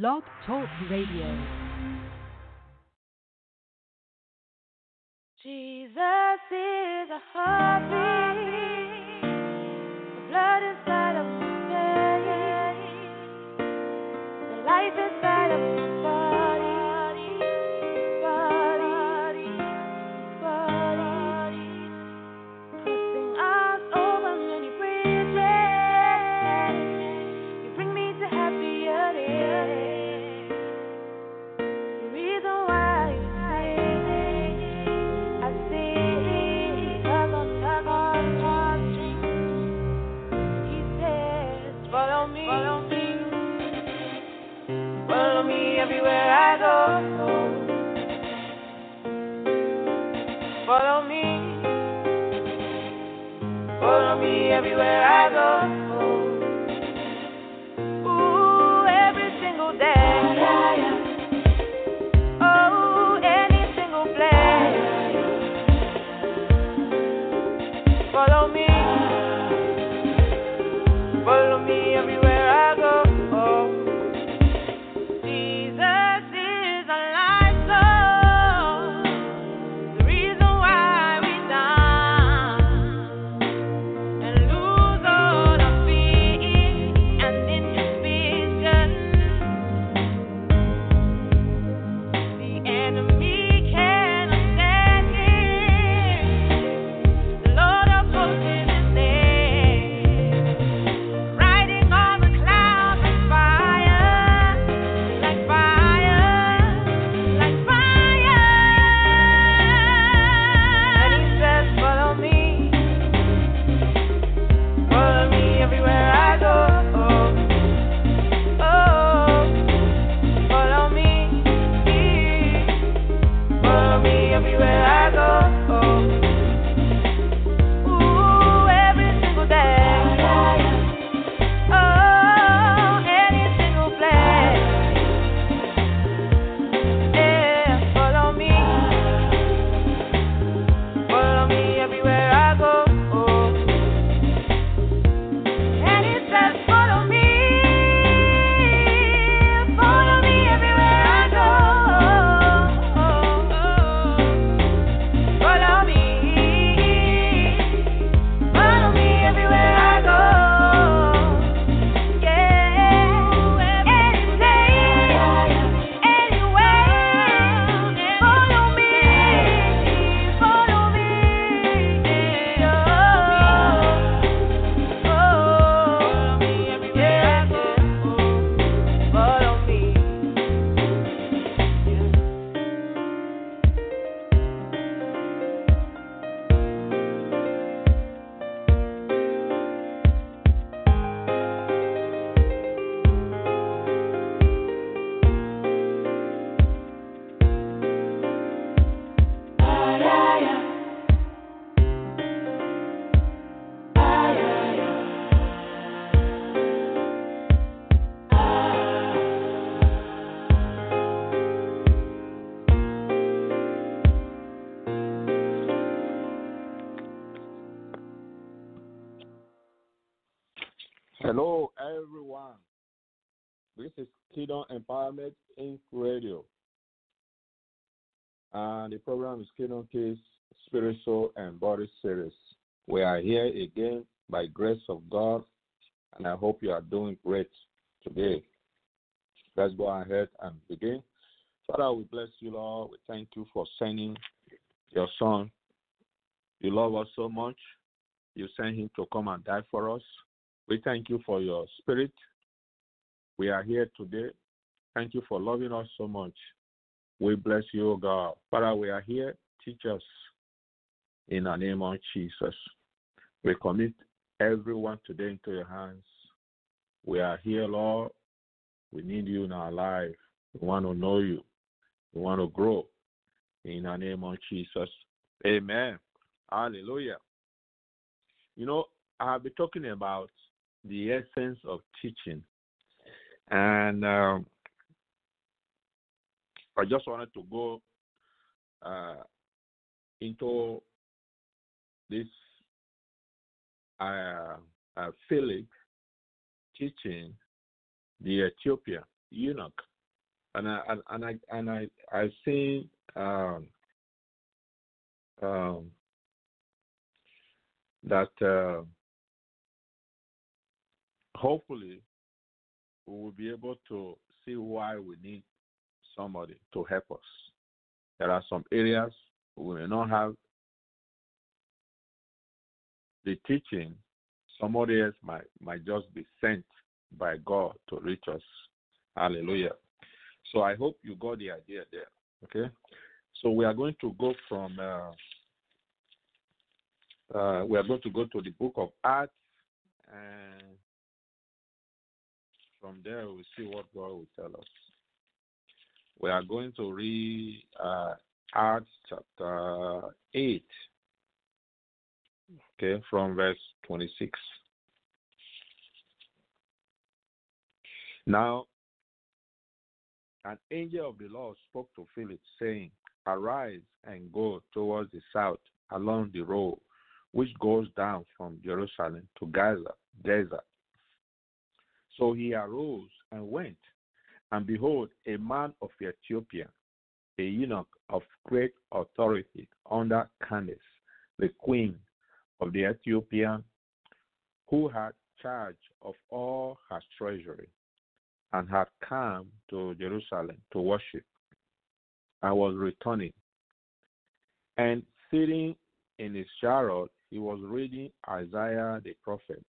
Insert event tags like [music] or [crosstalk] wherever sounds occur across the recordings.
Blog Talk Radio. Jesus is a heartbeat. The blood inside of veins. The life inside of my Kingdom Empowerment Inc. Radio. And the program is Kingdom Keys Spirit, Soul, and Body Series. We are here again by grace of God, and I hope you are doing great today. Let's go ahead and begin. Father, we bless you, Lord. We thank you for sending your Son. You love us so much. You sent him to come and die for us. We thank you for your spirit. We are here today. Thank you for loving us so much. We bless you, God. Father, we are here. Teach us in the name of Jesus. We commit everyone today into your hands. We are here, Lord, We need you in our life. We want to know you. We want to grow. In the name of Jesus. Amen. Hallelujah. You know, I've been talking about the essence of teaching. And um, I just wanted to go uh, into this uh, uh, Philip teaching the Ethiopian eunuch, and I and, and I and I I seen um, um, that uh, hopefully we will be able to see why we need somebody to help us. There are some areas we may not have the teaching. Somebody else might might just be sent by God to reach us. Hallelujah. So I hope you got the idea there. Okay. So we are going to go from uh, uh, we are going to go to the book of Acts and from there we'll see what God will tell us. We are going to read uh, Acts chapter 8, okay, from verse 26. Now, an angel of the Lord spoke to Philip, saying, Arise and go towards the south along the road which goes down from Jerusalem to Gaza, Gaza. So he arose and went, and behold, a man of Ethiopia, a eunuch of great authority under Candace, the queen of the Ethiopian, who had charge of all her treasury, and had come to Jerusalem to worship, and was returning. And sitting in his chariot, he was reading Isaiah the prophet.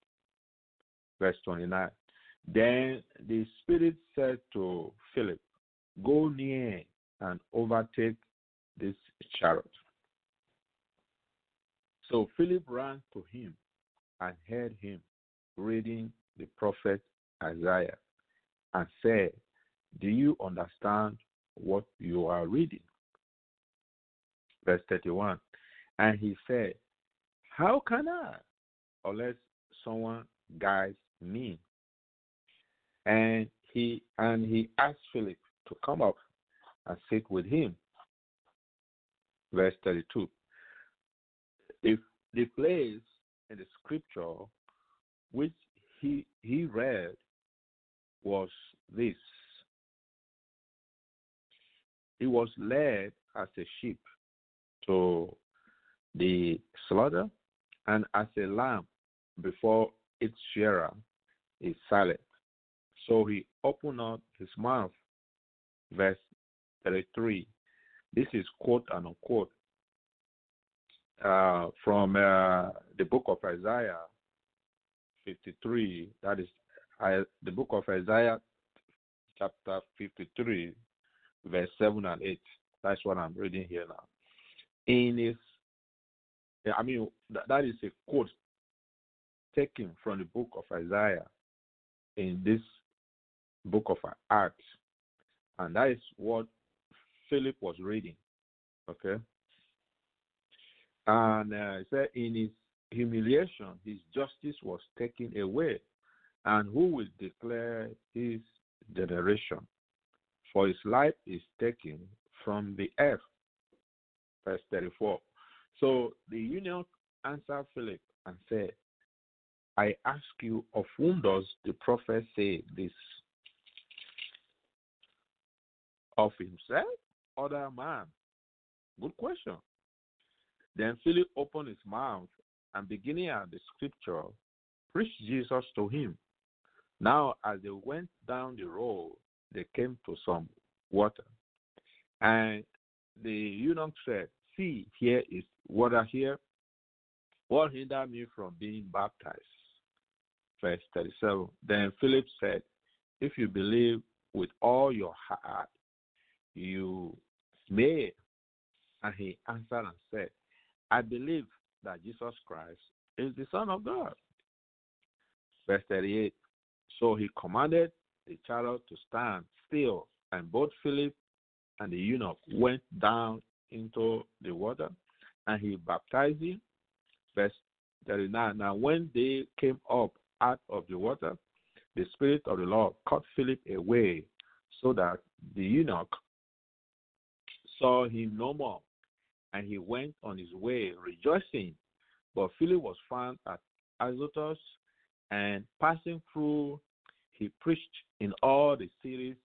Verse 29. Then the Spirit said to Philip, Go near and overtake this chariot. So Philip ran to him and heard him reading the prophet Isaiah and said, Do you understand what you are reading? Verse 31. And he said, How can I, unless someone guides me? And he and he asked Philip to come up and sit with him. Verse 32. If the place in the scripture which he he read was this. He was led as a sheep to the slaughter, and as a lamb before its shearer is silent. So he opened up his mouth. Verse 33. This is quote and unquote uh, from uh, the book of Isaiah 53. That is I, the book of Isaiah, chapter 53, verse 7 and 8. That's what I'm reading here now. In his, I mean, that, that is a quote taken from the book of Isaiah in this book of Acts. And that is what Philip was reading. Okay? And uh, he said, in his humiliation, his justice was taken away. And who will declare his generation? For his life is taken from the earth. Verse 34. So the eunuch answered Philip and said, I ask you, of whom does the prophet say this? Of himself or the man? Good question. Then Philip opened his mouth and beginning at the scripture, preached Jesus to him. Now, as they went down the road, they came to some water. And the eunuch said, See, here is water here. What hindered me from being baptized? Verse 37. Then Philip said, If you believe with all your heart, you may. And he answered and said, I believe that Jesus Christ is the Son of God. Verse 38. So he commanded the chariot to stand still, and both Philip and the eunuch went down into the water, and he baptized him. Verse 39. Now, when they came up out of the water, the Spirit of the Lord caught Philip away, so that the eunuch saw him no more, and he went on his way rejoicing. But Philip was found at Azotus, and passing through, he preached in all the cities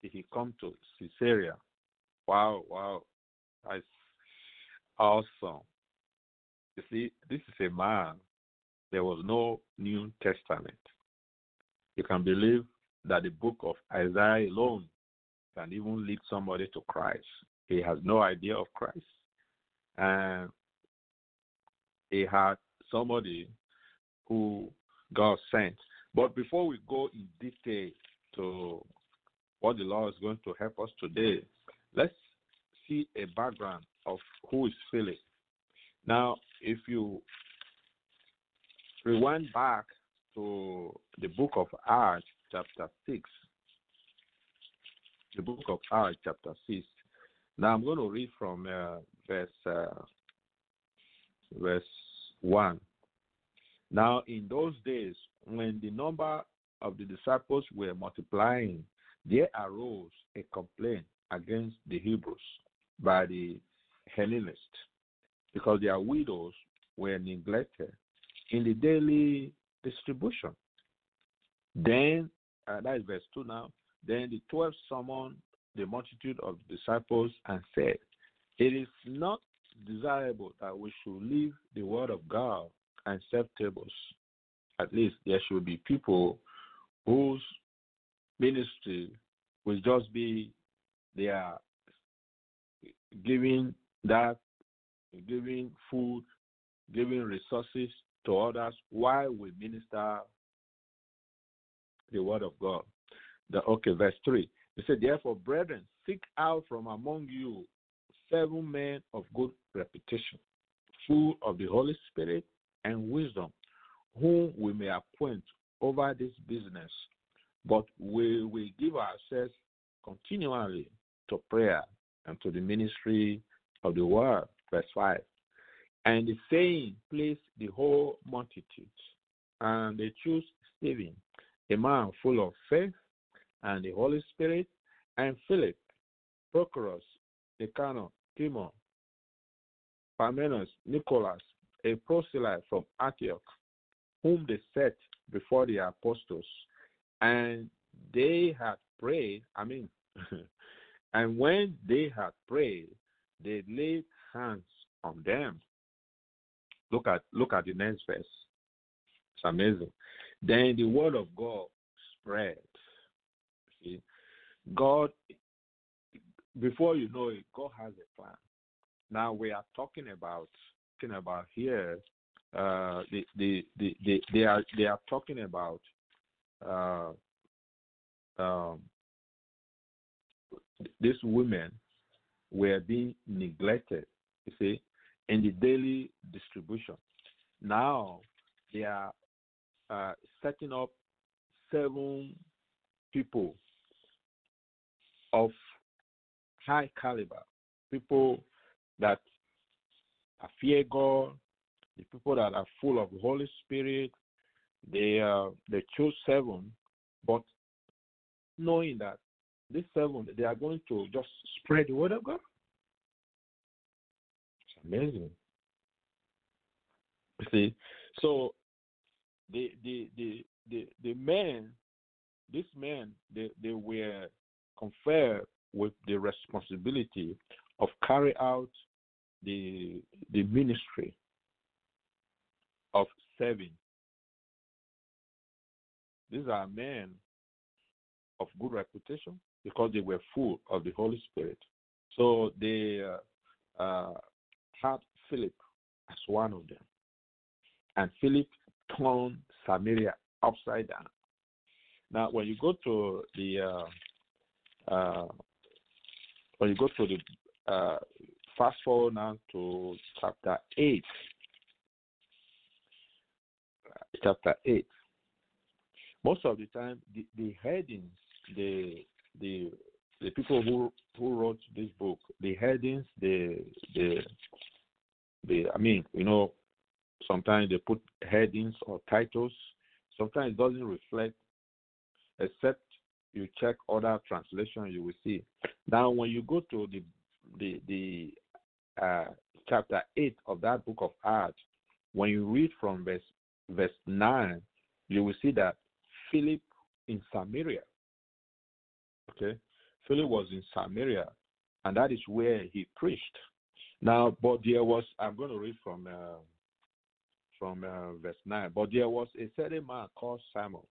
till he come to Caesarea. Wow, wow, that's awesome. You see, this is a man. There was no New Testament. You can believe that the book of Isaiah alone can even lead somebody to Christ. He has no idea of Christ. And he had somebody who God sent. But before we go in detail to what the Lord is going to help us today, let's see a background of who is Philip. Now, if you rewind back to the book of Acts, chapter 6, the book of Acts, chapter 6. Now, I'm going to read from uh, verse uh, verse 1. Now, in those days, when the number of the disciples were multiplying, there arose a complaint against the Hebrews by the Hellenists because their widows were neglected in the daily distribution. Then, uh, that is verse 2 now. Then the twelve summoned the multitude of disciples and said, It is not desirable that we should leave the word of God and serve tables. At least there should be people whose ministry will just be they are giving that, giving food, giving resources to others while we minister the word of God. The, okay, verse 3. He said, Therefore, brethren, seek out from among you seven men of good reputation, full of the Holy Spirit and wisdom, whom we may appoint over this business. But we will give ourselves continually to prayer and to the ministry of the word. Verse 5. And the saying pleased the whole multitude. And they chose Stephen, a man full of faith and the Holy Spirit, and Philip, Prochorus, Nicanor, Timon, Parmenas, Nicholas, a proselyte from Antioch, whom they set before the apostles. And they had prayed, I mean, [laughs] and when they had prayed, they laid hands on them. Look at look at the next verse. It's amazing. Then the word of God spread. God, before you know it, God has a plan. Now we are talking about talking about here. Uh, the, the, the, the, they are they are talking about uh, um, these women were being neglected. You see, in the daily distribution. Now they are uh, setting up seven people of high caliber, people that fear God, the people that are full of Holy Spirit. They uh, they chose seven, but knowing that these seven they are going to just spread the word of God. It's amazing. You see, so the the the the the men, these men, they they were conferred with the responsibility of carry out the the ministry of serving. These are men of good reputation because they were full of the Holy Spirit. So they uh, uh, had Philip as one of them. And Philip turned Samaria upside down. Now, when you go to the uh, uh, when you go to the uh, fast forward now to chapter eight, chapter eight. Most of the time, the, the headings the the the people who who wrote this book, the headings, the the the I mean, you know, sometimes they put headings or titles. Sometimes it doesn't reflect, except you check other translation, you will see. Now, when you go to the the the uh, chapter eight of that book of Acts, when you read from verse verse nine, you will see that Philip in Samaria. Okay, Philip was in Samaria, and that is where he preached. Now, but there was I'm going to read from uh, from uh, verse nine. But there was a certain man called Simon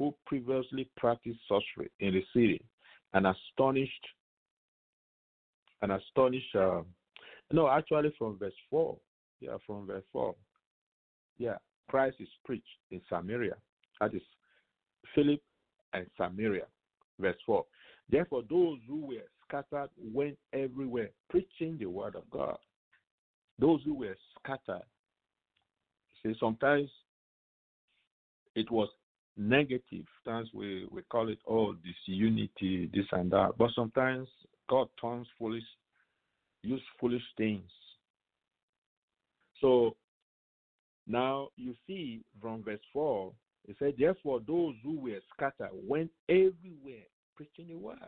who previously practiced sorcery in the city and astonished and astonished. Uh, no, actually, from verse four. Yeah, from verse four. Yeah, Christ is preached in Samaria. That is Philip and Samaria. Verse 4. Therefore, those who were scattered went everywhere preaching the word of God. Those who were scattered. See, sometimes it was negative. Sometimes we, we call it, all oh, disunity, this and that. But sometimes God turns foolish, use foolish things. So now you see from verse 4, it said, Therefore, those who were scattered went everywhere preaching the word.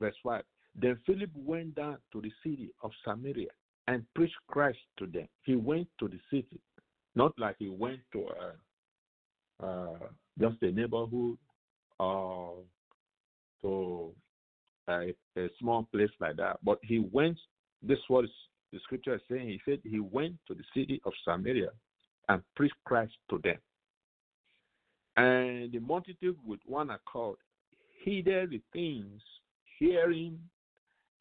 Verse 5 Then Philip went down to the city of Samaria and preached Christ to them. He went to the city, not like he went to uh, uh, just a neighborhood or to a, a small place like that, but he went. This was the scripture saying. He said he went to the city of Samaria and preached Christ to them. And the multitude with one accord heeded the things, hearing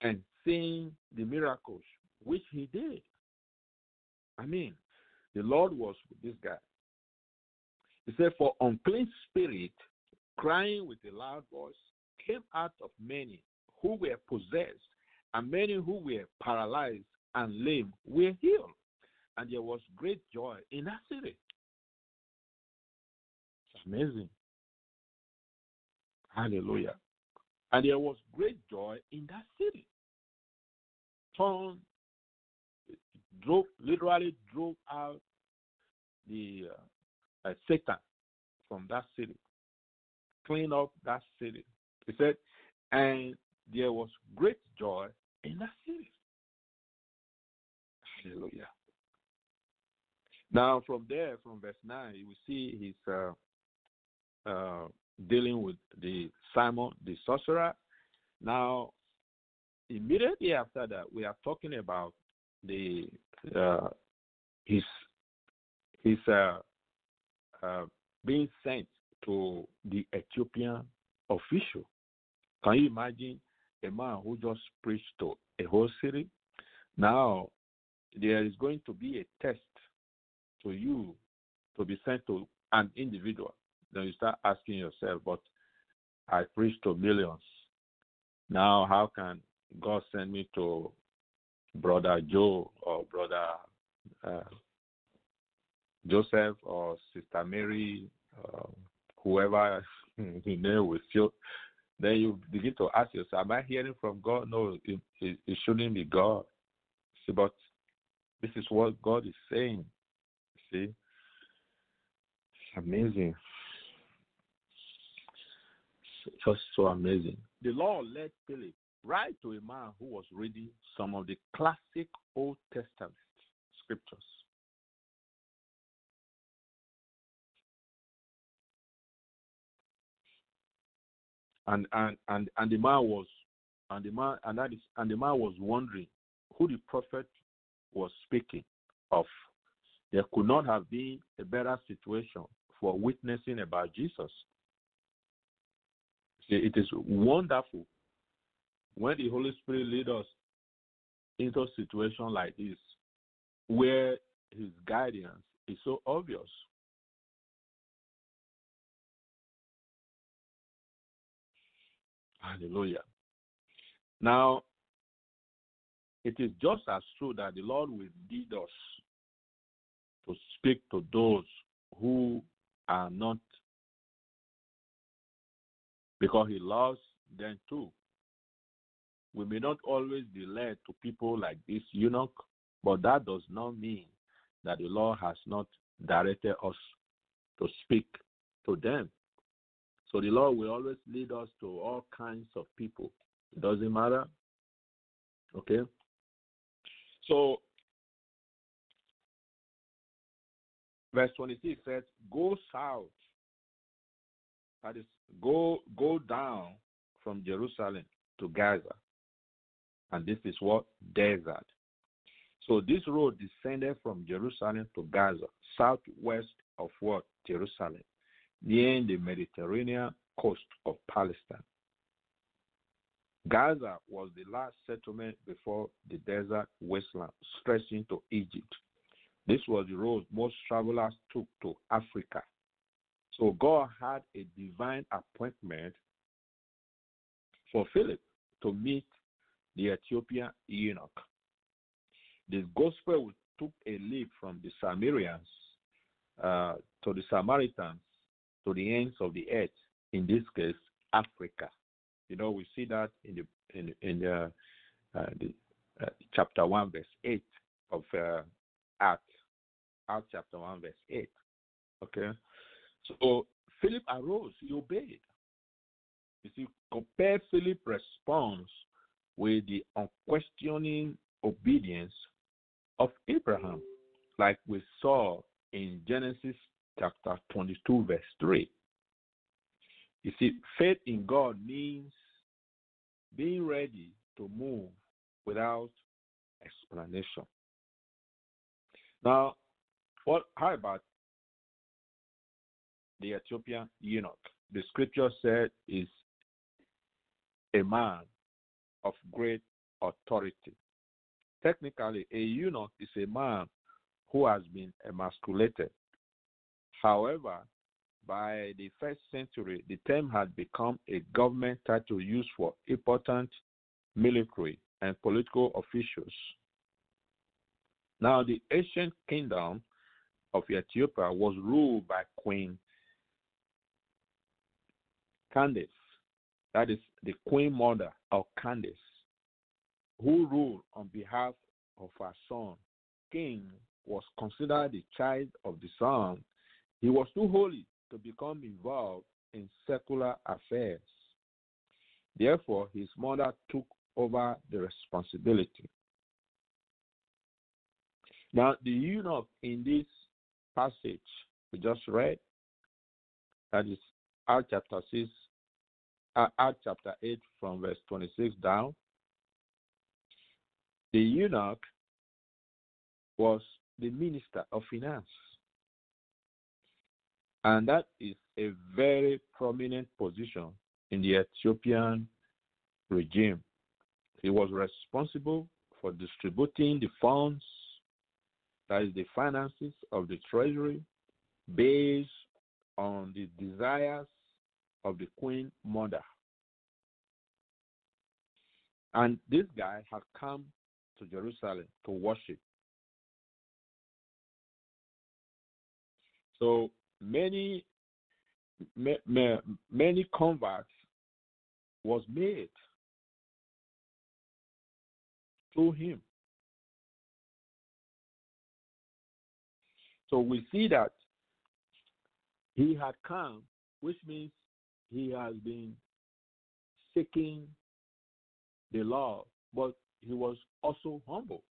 and seeing the miracles which he did. I mean, the Lord was with this guy. He said, For unclean spirit, crying with a loud voice, came out of many who were possessed, and many who were paralyzed and lame were healed. And there was great joy in that city. It's amazing. Hallelujah. And there was great joy in that city. Turn drove literally drove out the uh, uh, Satan from that city, clean up that city. He said, and there was great joy in that city. Hallelujah. Now, from there, from verse 9, you will see he's uh, uh, dealing with the Simon, the sorcerer. Now, immediately after that, we are talking about the uh, his his uh, being sent to the Ethiopian official. Can you imagine a man who just preached to a whole city? Now, there is going to be a test to you to be sent to an individual. Then you start asking yourself, but I preach to millions. Now, how can God send me to brother Joe or brother uh, Joseph or sister Mary, uh, whoever [laughs] you know with you? Then you begin to ask yourself, Am I hearing from God? No, it, it, it shouldn't be God. See, but this is what God is saying. See? It's amazing. Just so amazing. The Lord led Philip right to a man who was reading some of the classic Old Testament scriptures. And and and and the man was and the man and that is and the man was wondering who the prophet was speaking of. There could not have been a better situation for witnessing about Jesus. See, it is wonderful when the Holy Spirit leads us into a situation like this, where His guidance is so obvious. Hallelujah. Now, it is just as true that the Lord will lead us to speak to those who are not because he loves them too. We may not always be led to people like this eunuch, but that does not mean that the Lord has not directed us to speak to them. So the Lord will always lead us to all kinds of people. It doesn't matter. Okay? So verse 26 says, Go south. That is, go go down from Jerusalem to Gaza. And this is what? Desert. So this road descended from Jerusalem to Gaza, southwest of what? Jerusalem, near the Mediterranean coast of Palestine. Gaza was the last settlement before the desert wasteland stretching to Egypt. This was the road most travelers took to Africa. So God had a divine appointment for Philip to meet the Ethiopian eunuch. The gospel took a leap from the Samaritans uh, to the Samaritans to the ends of the earth. In this case, Africa. You know, we see that in the in in the, uh, the uh, chapter one, verse eight of uh, Acts, Acts chapter one, verse eight. Okay, so Philip arose, he obeyed. You see, compare Philip's response with the unquestioning obedience of Abraham, like we saw in Genesis chapter 22, verse 3. You see, faith in God means being ready to move without explanation. Now, what how about the Ethiopian eunuch? The scripture said is a man of great authority. Technically, a eunuch is a man who has been emasculated. However, by the first century, the term had become a government title used for important military and political officials. Now, the ancient kingdom of Ethiopia was ruled by Queen Candace, that is the queen mother of Candace, who ruled on behalf of her son. King was considered the child of the sun. He was too holy to become involved in secular affairs. Therefore, his mother took over the responsibility. Now, the eunuch in this passage we just read, that is Acts chapter 6, uh, Acts chapter 8 from verse 26 down, the eunuch was the minister of finance. And that is a very prominent position in the Ethiopian regime. He was responsible for distributing the funds, that is, the finances of the treasury, based on the desires of the queen mother. And this guy had come to Jerusalem to worship. So many many converts was made through him. So we see that he had come, which means he has been seeking the law, but he was also humble.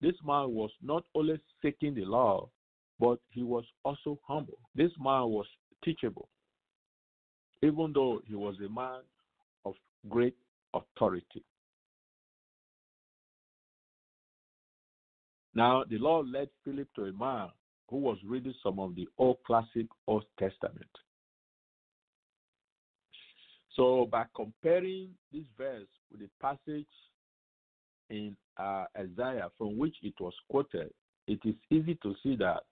This man was not only seeking the law, but he was also humble. This man was teachable, even though he was a man of great authority. Now, the Lord led Philip to a man who was reading some of the old classic Old Testament. So, by comparing this verse with the passage in uh, Isaiah from which it was quoted, it is easy to see that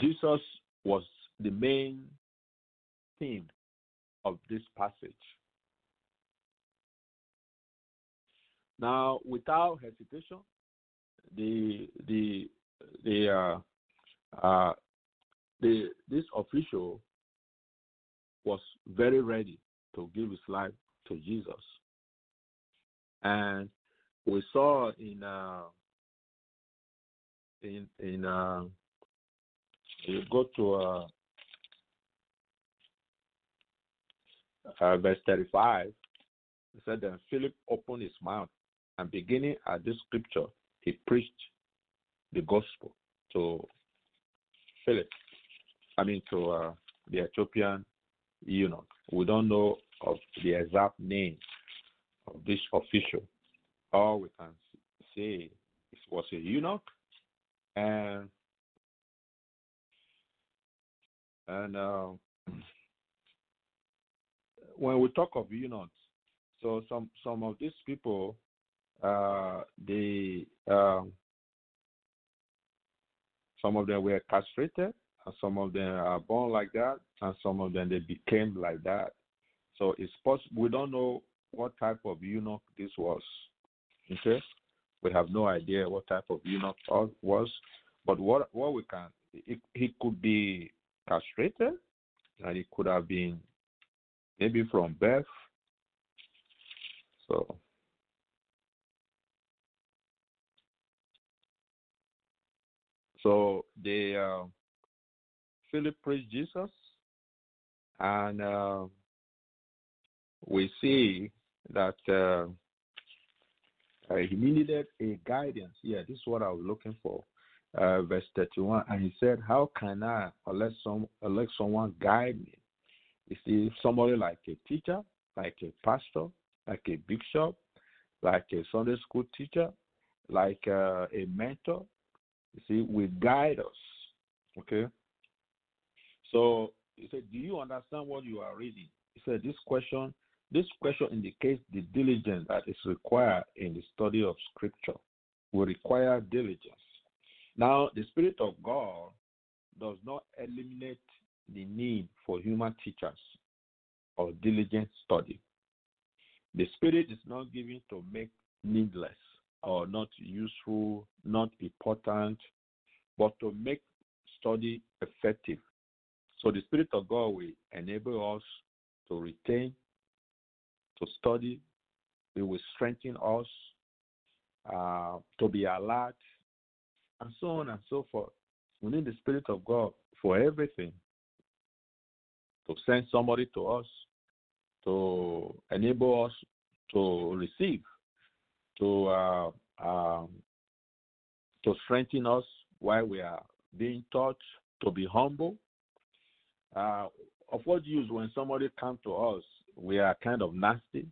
Jesus was the main theme of this passage. Now, without hesitation, the the the uh, uh, the this official was very ready to give his life to Jesus. And we saw in uh, in in uh, you go to uh, uh, verse 35, it said, Then Philip opened his mouth, and beginning at this scripture, he preached the gospel to Philip. I mean, to uh, the Ethiopian eunuch. We don't know of the exact name of this official. All we can say it was a eunuch, and and uh, when we talk of eunuchs, so some some of these people, uh, they um, some of them were castrated, and some of them are born like that, and some of them they became like that. So it's possible we don't know what type of eunuch this was. Okay, we have no idea what type of eunuch was, but what what we can he could be castrated, and it could have been maybe from birth. So so they uh, Philip praised Jesus, and uh, we see that uh, uh, he needed a guidance. Yeah, this is what I was looking for. Uh, verse 31, and he said, "How can I, unless some, unless someone guide me?" You see, somebody like a teacher, like a pastor, like a bishop, like a Sunday school teacher, like uh, a mentor, you see, will guide us. Okay. So he said, "Do you understand what you are reading?" He said, "This question, this question indicates the diligence that is required in the study of Scripture. Will require diligence. Now, the Spirit of God does not eliminate the need for human teachers or diligent study. The Spirit is not given to make needless or not useful, not important, but to make study effective. So the Spirit of God will enable us to retain, to study. It will strengthen us uh, to be alert, and so on and so forth. We need the Spirit of God for everything to send somebody to us, to enable us to receive, to uh, um, to strengthen us while we are being taught, to be humble. Uh, of what use when somebody comes to us, we are kind of nasty.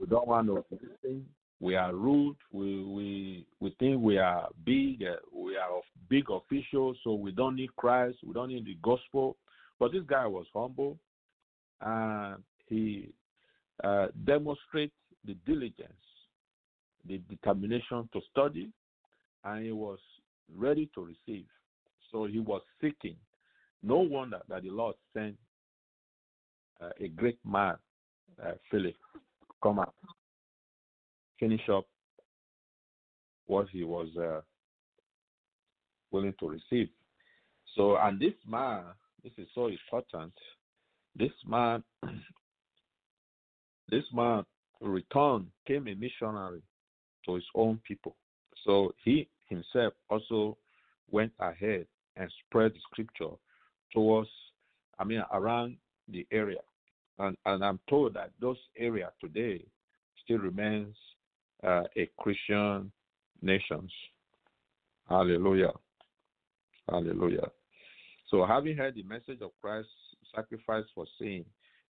We don't want to listen. We are rude. We we we think we are big. Uh, we are big officials, so we don't need Christ. We don't need the gospel. But this guy was humble, and he uh, demonstrates the diligence, the determination to study, and he was ready to receive. So he was seeking. No wonder that the Lord sent uh, a great man, uh, Philip, come out, finish up what he was uh, willing to receive. So, and this man, this is so important. This man, [clears throat] this man returned, came a missionary to his own people. So he himself also went ahead and spread the scripture towards, I mean, around the area. And, and I'm told that those area today still remains uh, a Christian nations. Hallelujah. Hallelujah. So having heard the message of Christ's sacrifice for sin,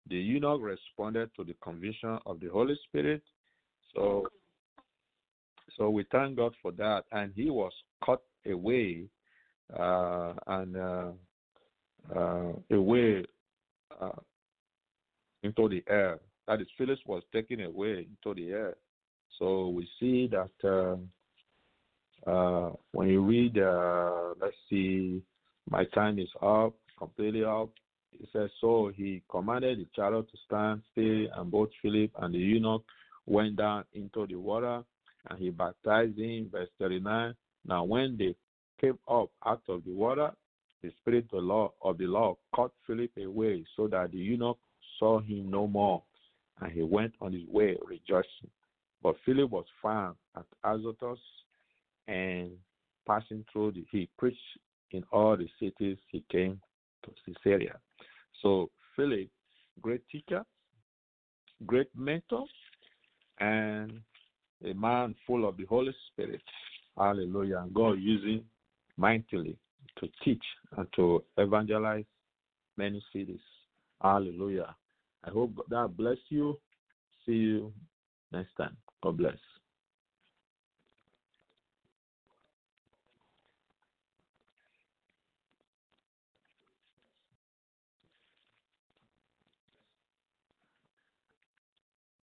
the eunuch responded to the conviction of the Holy Spirit. So so we thank God for that. And he was cut away uh, and uh, uh, away uh, into the air. That is, Phyllis was taken away into the air. So we see that uh, uh, when you read, let's see, my time is up, completely up. It says, So he commanded the chariot to stand still, and both Philip and the eunuch went down into the water, and he baptized him. Verse 39. Now, when they came up out of the water, the spirit of the law of the law caught Philip away, so that the eunuch saw him no more, and he went on his way rejoicing. But Philip was found at Azotus, and passing through, the, he preached in all the cities he came to Caesarea. So Philip, great teacher, great mentor, and a man full of the Holy Spirit. Hallelujah. And God using mightily to teach and to evangelize many cities. Hallelujah. I hope that bless you. See you next time. God bless.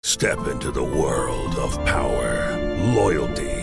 Step into the world of power, loyalty,